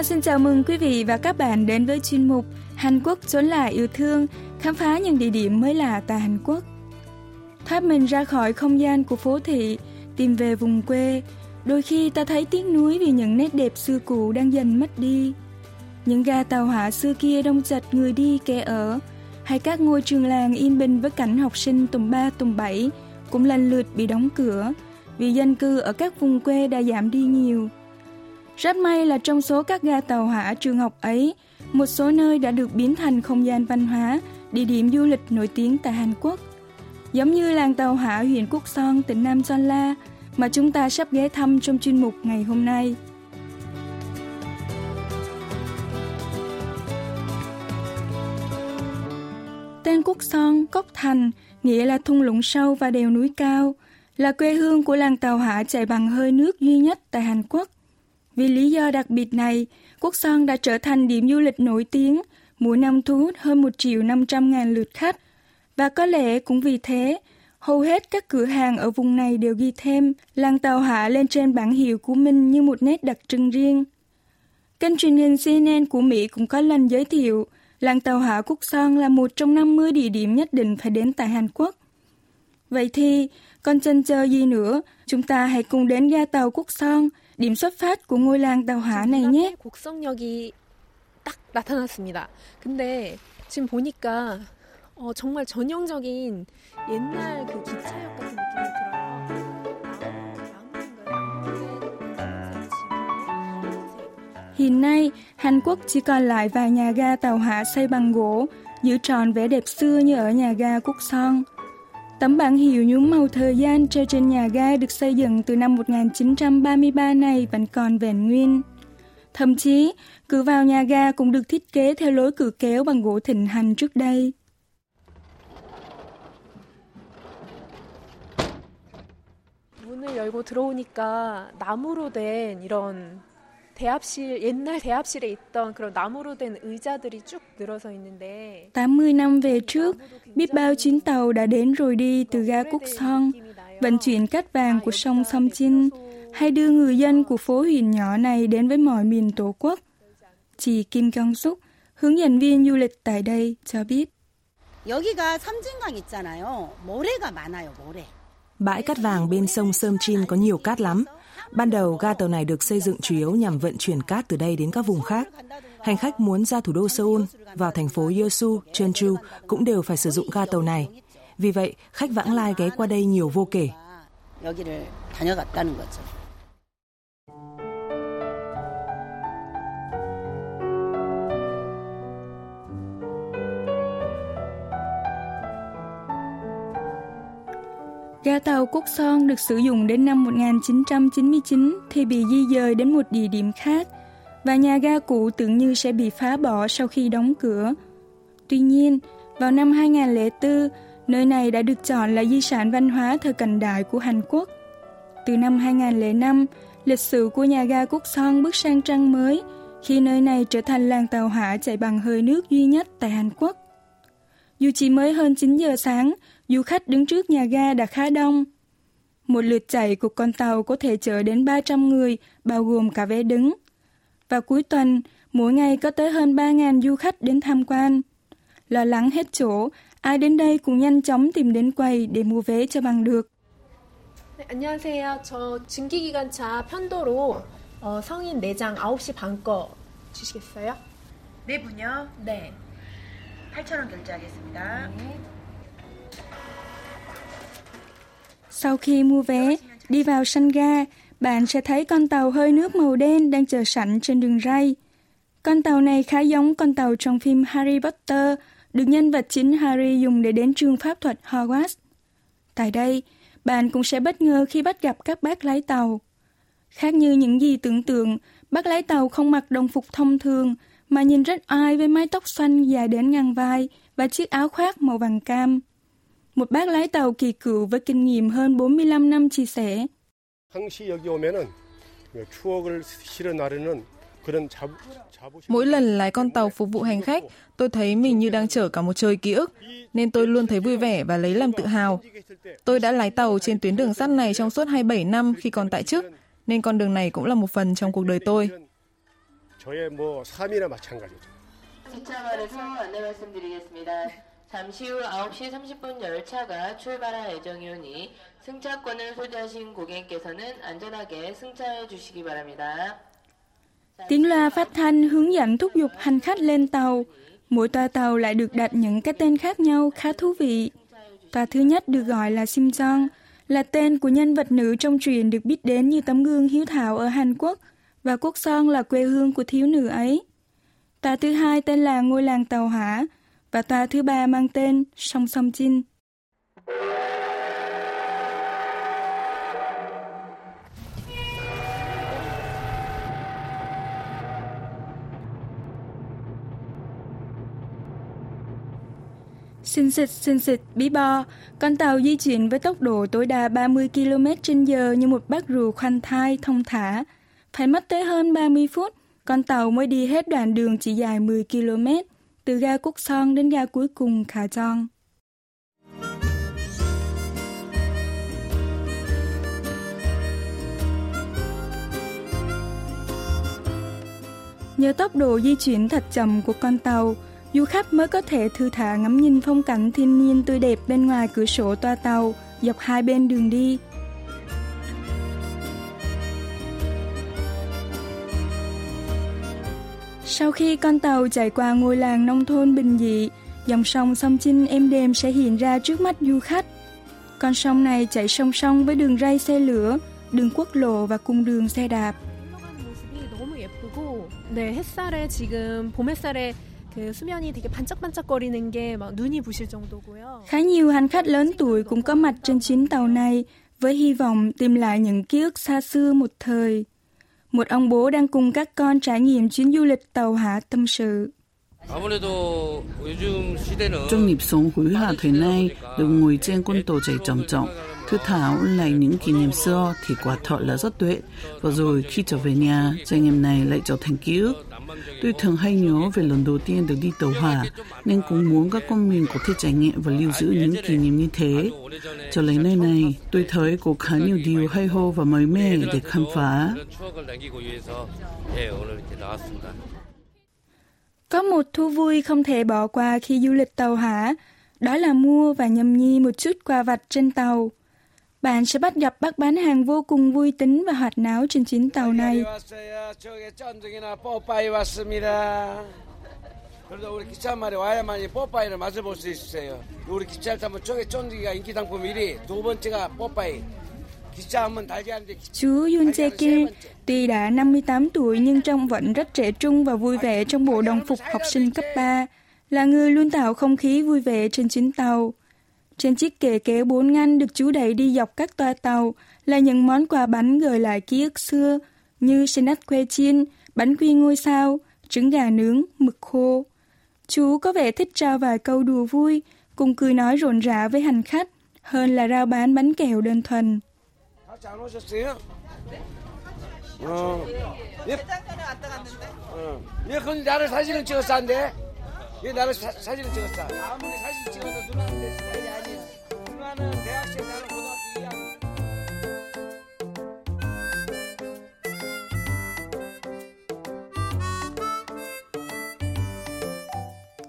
Nga xin chào mừng quý vị và các bạn đến với chuyên mục Hàn Quốc trốn lại yêu thương, khám phá những địa điểm mới lạ tại Hàn Quốc. Thoát mình ra khỏi không gian của phố thị, tìm về vùng quê, đôi khi ta thấy tiếc nuối vì những nét đẹp xưa cũ đang dần mất đi. Những ga tàu hỏa xưa kia đông chật người đi kẻ ở, hay các ngôi trường làng yên bình với cảnh học sinh tùm ba tùm bảy cũng lần lượt bị đóng cửa vì dân cư ở các vùng quê đã giảm đi nhiều. Rất may là trong số các ga tàu hỏa trường học ấy, một số nơi đã được biến thành không gian văn hóa, địa điểm du lịch nổi tiếng tại Hàn Quốc. Giống như làng tàu hỏa huyện Quốc Son, tỉnh Nam Son La mà chúng ta sắp ghé thăm trong chuyên mục ngày hôm nay. Tên Quốc Son, Cốc Thành, nghĩa là thung lũng sâu và đèo núi cao, là quê hương của làng tàu hỏa chạy bằng hơi nước duy nhất tại Hàn Quốc. Vì lý do đặc biệt này, Quốc Son đã trở thành điểm du lịch nổi tiếng, mỗi năm thu hút hơn 1 triệu 500 ngàn lượt khách. Và có lẽ cũng vì thế, hầu hết các cửa hàng ở vùng này đều ghi thêm làng tàu hỏa lên trên bảng hiệu của mình như một nét đặc trưng riêng. Kênh truyền hình CNN của Mỹ cũng có lần giới thiệu làng tàu hỏa Quốc Son là một trong 50 địa điểm nhất định phải đến tại Hàn Quốc. Vậy thì, còn chân chờ gì nữa, chúng ta hãy cùng đến ga tàu Quốc Son, điểm xuất phát của ngôi làng tàu hỏa này nhé. 곡성역이 딱 나타났습니다. 근데 지금 보니까 어, 정말 전형적인 옛날 그 기차역 같은 느낌이 들어요. Hiện nay, Hàn Quốc chỉ còn lại vài nhà ga tàu hỏa xây bằng gỗ, giữ tròn vẻ đẹp xưa như ở nhà ga Quốc Son. Tấm bảng hiệu nhuốm màu thời gian treo trên nhà ga được xây dựng từ năm 1933 này vẫn còn vẹn nguyên. Thậm chí, cửa vào nhà ga cũng được thiết kế theo lối cửa kéo bằng gỗ thịnh hành trước đây. 문을 열고 들어오니까 나무로 된 이런 대합실 옛날 대합실에 있던 그런 나무로 된 의자들이 쭉 늘어서 있는데 80 năm về trước, biết bao chuyến tàu đã đến rồi đi từ ga Cúc Son, vận chuyển cát vàng của sông Sông Chin, hay đưa người dân của phố huyện nhỏ này đến với mọi miền Tổ quốc. Chị Kim Kyung Suk, hướng dẫn viên du lịch tại đây, cho biết. 여기가 섬진강 있잖아요. 모래가 많아요, 모래. Bãi cát vàng bên sông Sơm Chin có nhiều cát lắm. Ban đầu ga tàu này được xây dựng chủ yếu nhằm vận chuyển cát từ đây đến các vùng khác. Hành khách muốn ra thủ đô Seoul, vào thành phố Yeosu, Jeonju cũng đều phải sử dụng ga tàu này. Vì vậy, khách vãng lai ghé qua đây nhiều vô kể. 여기를 다녀갔다는 거죠. Ga tàu Cúc Son được sử dụng đến năm 1999 thì bị di dời đến một địa điểm khác và nhà ga cũ tưởng như sẽ bị phá bỏ sau khi đóng cửa. Tuy nhiên, vào năm 2004, nơi này đã được chọn là di sản văn hóa thời cận đại của Hàn Quốc. Từ năm 2005, lịch sử của nhà ga Cúc Son bước sang trang mới khi nơi này trở thành làng tàu hỏa chạy bằng hơi nước duy nhất tại Hàn Quốc. Dù chỉ mới hơn 9 giờ sáng, du khách đứng trước nhà ga đã khá đông. Một lượt chạy của con tàu có thể chở đến 300 người, bao gồm cả vé đứng. Và cuối tuần, mỗi ngày có tới hơn 3.000 du khách đến tham quan. Lo lắng hết chỗ, ai đến đây cũng nhanh chóng tìm đến quầy để mua vé cho bằng được. 네, 안녕하세요. 저 증기기관차 편도로 어, 성인 4장 9시 반 거 주시겠어요? 네 분요. 네. 8,000원 결제하겠습니다. Sau khi mua vé, đi vào sân ga, bạn sẽ thấy con tàu hơi nước màu đen đang chờ sẵn trên đường ray. Con tàu này khá giống con tàu trong phim Harry Potter, được nhân vật chính Harry dùng để đến trường pháp thuật Hogwarts. Tại đây, bạn cũng sẽ bất ngờ khi bắt gặp các bác lái tàu. Khác như những gì tưởng tượng, bác lái tàu không mặc đồng phục thông thường, mà nhìn rất ai với mái tóc xoăn dài đến ngang vai và chiếc áo khoác màu vàng cam một bác lái tàu kỳ cựu với kinh nghiệm hơn 45 năm chia sẻ. Mỗi lần lái con tàu phục vụ hành khách, tôi thấy mình như đang chở cả một trời ký ức, nên tôi luôn thấy vui vẻ và lấy làm tự hào. Tôi đã lái tàu trên tuyến đường sắt này trong suốt 27 năm khi còn tại chức, nên con đường này cũng là một phần trong cuộc đời tôi. 저의 뭐 삶이나 마찬가지죠. 기차말에서 안내 말씀드리겠습니다. 잠시 후 9시 30분 열차가 출발할 예정이오니 승차권을 소지하신 고객께서는 안전하게 승차해 주시기 바랍니다. Tiếng loa phát thanh hướng dẫn thúc giục hành khách lên tàu. Mỗi toa tàu lại được đặt những cái tên khác nhau khá thú vị. Toa thứ nhất được gọi là Simjong, là tên của nhân vật nữ trong truyện được biết đến như tấm gương hiếu thảo ở Hàn Quốc, và Quốc Son là quê hương của thiếu nữ ấy. Toa thứ hai tên là Ngôi làng Tàu Hỏa, và toa thứ ba mang tên Song Song Jin. Xin xịt, xin xịt, bí bo, con tàu di chuyển với tốc độ tối đa 30 km trên giờ như một bác rù khoanh thai, thông thả. Phải mất tới hơn 30 phút, con tàu mới đi hết đoạn đường chỉ dài 10 km, từ ga Cúc Son đến ga cuối cùng Khà Giong. Nhờ tốc độ di chuyển thật chậm của con tàu, du khách mới có thể thư thả ngắm nhìn phong cảnh thiên nhiên tươi đẹp bên ngoài cửa sổ toa tàu, dọc hai bên đường đi. Sau khi con tàu chạy qua ngôi làng nông thôn bình dị, dòng sông sông Chinh êm đềm sẽ hiện ra trước mắt du khách. Con sông này chạy song song với đường ray xe lửa, đường quốc lộ và cung đường xe đạp. 모습이 너무 예쁘고 네 햇살에 지금 봄 햇살에 그 수면이 되게 반짝반짝거리는 게 막 눈이 부실 정도고요. Khá nhiều hành khách lớn tuổi cũng có mặt trên chuyến tàu này với hy vọng tìm lại những ký ức xa xưa một thời. một ông bố đang cùng các con trải nghiệm chuyến du lịch tàu hỏa tâm sự. Trong nhịp sống hối hả thời nay, được ngồi trên con tàu chảy trọng trọng, thư thảo lại những kỷ niệm xưa thì quả thật là rất tuyệt. Và rồi khi trở về nhà, trải em này lại trở thành ký ức Tôi thường hay nhớ về lần đầu tiên được đi tàu hỏa, nên cũng muốn các con mình có thể trải nghiệm và lưu giữ những kỷ niệm như thế. Trở lại nơi này, tôi thấy có khá nhiều điều hay ho và mới mẻ để khám phá. Có một thú vui không thể bỏ qua khi du lịch tàu hỏa, đó là mua và nhâm nhi một chút quà vặt trên tàu. Bạn sẽ bắt gặp bác bán hàng vô cùng vui tính và hoạt náo trên chuyến tàu này. Chú Yun Jae-ki tuy đã 58 tuổi nhưng trông vẫn rất trẻ trung và vui vẻ trong bộ đồng phục học sinh cấp 3, là người luôn tạo không khí vui vẻ trên chuyến tàu. Trên chiếc kệ kéo bốn ngăn được chú đẩy đi dọc các toa tàu là những món quà bánh gợi lại ký ức xưa như snap que chiên, bánh quy ngôi sao, trứng gà nướng, mực khô. Chú có vẻ thích trao vài câu đùa vui, cùng cười nói rộn rã với hành khách, hơn là rao bán bánh kẹo đơn thuần. 같이 안 오셨어요? 어. 예. 어. 예, 그건 나를 사진을 찍었어, 안 돼? 얘 나를 사, 사진을 찍었어. 아무리 사진 찍어도 누나는 내 스타일이 아니야. 누나는 대학생, 나는 고등학교 2학년.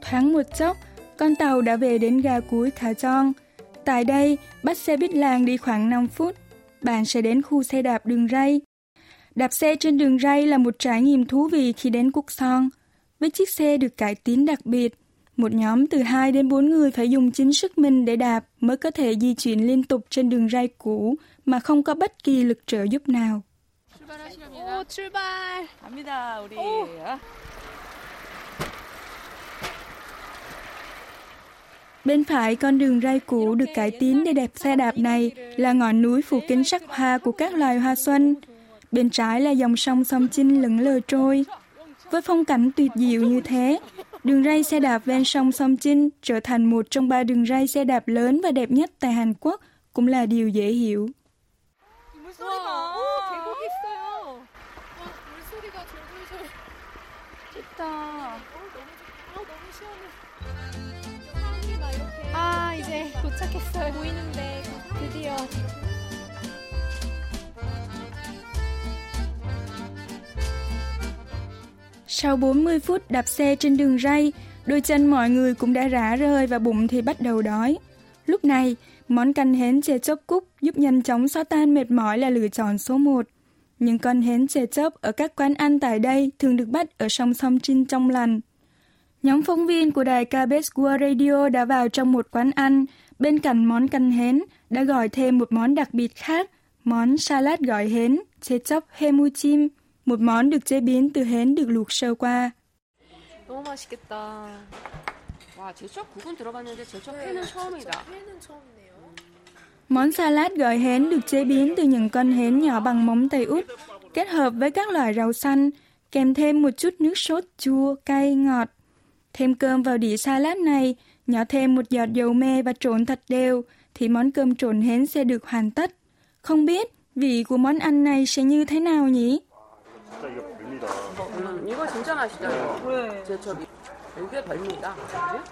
Thoáng một chốc, con tàu đã về đến ga cuối Khả Giong. Tại đây, bắt xe buýt làng đi khoảng 5 phút. Bạn sẽ đến khu xe đạp đường ray. Đạp xe trên đường ray là một trải nghiệm thú vị khi đến Cúc Son. Với chiếc xe được cải tiến đặc biệt, một nhóm từ 2 đến 4 người phải dùng chính sức mình để đạp mới có thể di chuyển liên tục trên đường ray cũ mà không có bất kỳ lực trợ giúp nào. 오 출발. 갑니다 우리. Bên phải con đường ray cũ được cải tiến để đẹp xe đạp này là ngọn núi phủ kín sắc hoa của các loài hoa xuân. Bên trái là dòng sông sông Chinh lững lờ trôi. Với phong cảnh tuyệt diệu như thế, đường ray xe đạp ven sông sông Chinh trở thành một trong ba đường ray xe đạp lớn và đẹp nhất tại Hàn Quốc cũng là điều dễ hiểu. 와, 오 계곡 있어요. 와 물소리가 졸졸졸. 좋다. 어 너무 시원해. 사람들이 막 이렇게. 아 이제 도착했어요. 보이는데 드디어. Sau 40 phút đạp xe trên đường ray, đôi chân mọi người cũng đã rã rơi và bụng thì bắt đầu đói. Lúc này, món canh hến chè chốc cúc giúp nhanh chóng xóa tan mệt mỏi là lựa chọn số 1. Những con hến chè chốc ở các quán ăn tại đây thường được bắt ở sông Sông Trinh trong lành. Nhóm phóng viên của đài KBS World Radio đã vào trong một quán ăn, bên cạnh món canh hến, đã gọi thêm một món đặc biệt khác, món salad gỏi hến, chè chốc hemuchim, một món được chế biến từ hến được luộc sơ qua. Món salad gỏi hến được chế biến từ những con hến nhỏ bằng móng tay út, kết hợp với các loại rau xanh, kèm thêm một chút nước sốt chua, cay, ngọt. Thêm cơm vào đĩa salad này, nhỏ thêm một giọt dầu me và trộn thật đều, thì món cơm trộn hến sẽ được hoàn tất. Không biết vị của món ăn này sẽ như thế nào nhỉ? 음, 이거 진짜 맛있다. 네. 제첩이. 이게 별미다.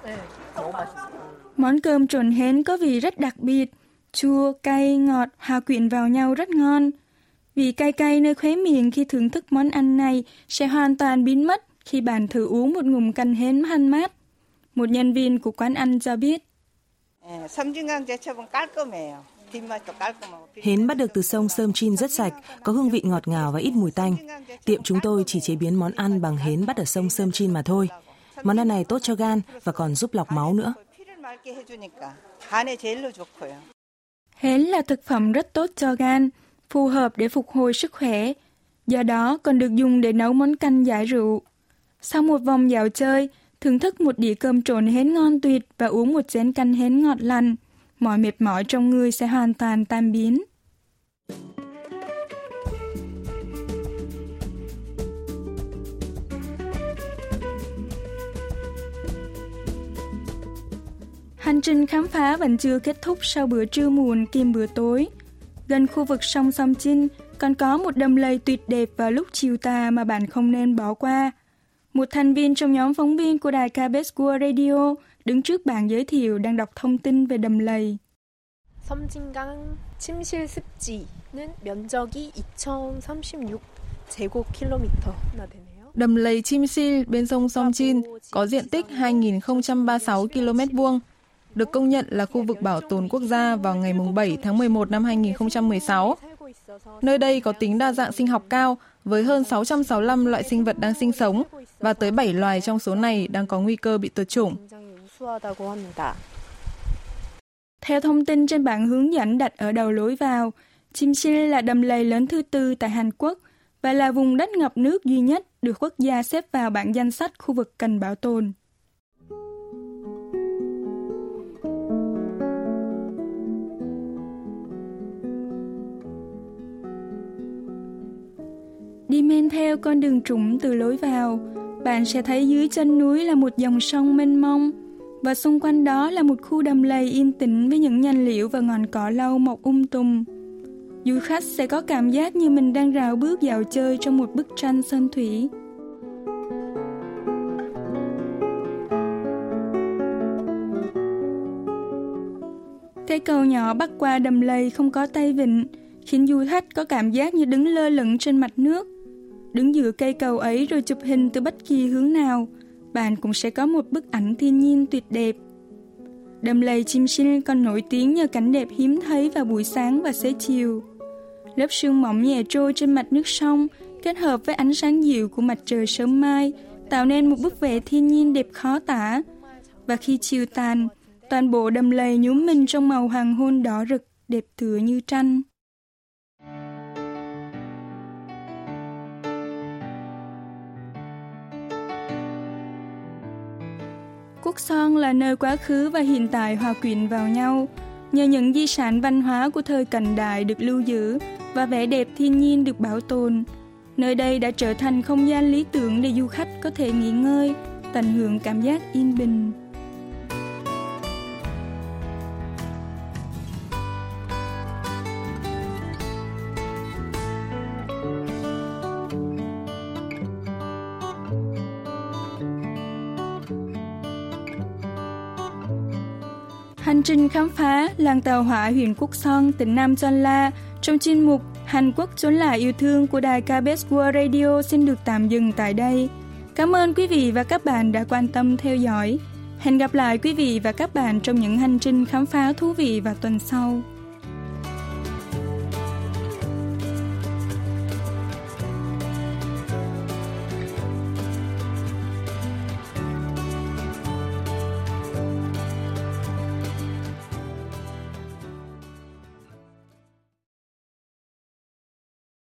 네. 너무 맛있어. Món cơm trộn hến có vị rất đặc biệt, chua, cay, ngọt hòa quyện vào nhau rất ngon. Vị cay cay nơi khóe miệng khi thưởng thức món ăn này sẽ hoàn toàn biến mất khi bạn thử uống một ngụm canh hến hăn mát. Một nhân viên của quán ăn cho biết. 예, 섬진강 제첩은 깔끔해요. Hến bắt được từ sông Sơm Chin rất sạch, có hương vị ngọt ngào và ít mùi tanh. Tiệm chúng tôi chỉ chế biến món ăn bằng hến bắt ở sông Sơm Chin mà thôi. Món ăn này tốt cho gan và còn giúp lọc máu nữa. Hến là thực phẩm rất tốt cho gan, phù hợp để phục hồi sức khỏe. Do đó còn được dùng để nấu món canh giải rượu. Sau một vòng dạo chơi, thưởng thức một đĩa cơm trộn hến ngon tuyệt và uống một chén canh hến ngọt lành – mọi mệt mỏi trong người sẽ hoàn toàn tan biến. Hành trình khám phá vẫn chưa kết thúc sau bữa trưa muộn kim bữa tối. Gần khu vực sông Sông Chinh còn có một đầm lầy tuyệt đẹp vào lúc chiều tà mà bạn không nên bỏ qua. Một thành viên trong nhóm phóng viên của đài KBS World Radio đứng trước bàn giới thiệu đang đọc thông tin về đầm lầy. 섬진강 침실 습지는 면적이 2036 제곱킬로미터나 되네요. Đầm lầy Chim Sil bên sông Song Chin có diện tích 2.036 km vuông, được công nhận là khu vực bảo tồn quốc gia vào ngày 7 tháng 11 năm 2016. Nơi đây có tính đa dạng sinh học cao với hơn 665 loại sinh vật đang sinh sống và tới 7 loài trong số này đang có nguy cơ bị tuyệt chủng. 굉장히 우수하다고 합니다. Theo thông tin trên bảng hướng dẫn đặt ở đầu lối vào, Chim Sil là đầm lầy lớn thứ tư tại Hàn Quốc và là vùng đất ngập nước duy nhất được quốc gia xếp vào bảng danh sách khu vực cần bảo tồn. Đi men theo con đường trũng từ lối vào, bạn sẽ thấy dưới chân núi là một dòng sông mênh mông và xung quanh đó là một khu đầm lầy yên tĩnh với những nhành liễu và ngọn cỏ lau mọc um tùm. Du khách sẽ có cảm giác như mình đang rào bước dạo chơi trong một bức tranh sơn thủy. Cây cầu nhỏ bắc qua đầm lầy không có tay vịn, khiến du khách có cảm giác như đứng lơ lửng trên mặt nước. Đứng giữa cây cầu ấy rồi chụp hình từ bất kỳ hướng nào, bạn cũng sẽ có một bức ảnh thiên nhiên tuyệt đẹp. Đầm lầy chim sinh còn nổi tiếng nhờ cảnh đẹp hiếm thấy vào buổi sáng và xế chiều. Lớp sương mỏng nhẹ trôi trên mặt nước sông kết hợp với ánh sáng dịu của mặt trời sớm mai tạo nên một bức vẽ thiên nhiên đẹp khó tả. Và khi chiều tàn, toàn bộ đầm lầy nhúm mình trong màu hoàng hôn đỏ rực đẹp tựa như tranh. Son là nơi quá khứ và hiện tại hòa quyện vào nhau, nhờ những di sản văn hóa của thời cận đại được lưu giữ và vẻ đẹp thiên nhiên được bảo tồn. Nơi đây đã trở thành không gian lý tưởng để du khách có thể nghỉ ngơi, tận hưởng cảm giác yên bình. Khám phá làng tàu hỏa huyện Quốc Son, tỉnh Nam Chon La trong chuyên mục Hàn Quốc trốn lại yêu thương của đài KBS World Radio xin được tạm dừng tại đây. Cảm ơn quý vị và các bạn đã quan tâm theo dõi. Hẹn gặp lại quý vị và các bạn trong những hành trình khám phá thú vị vào tuần sau.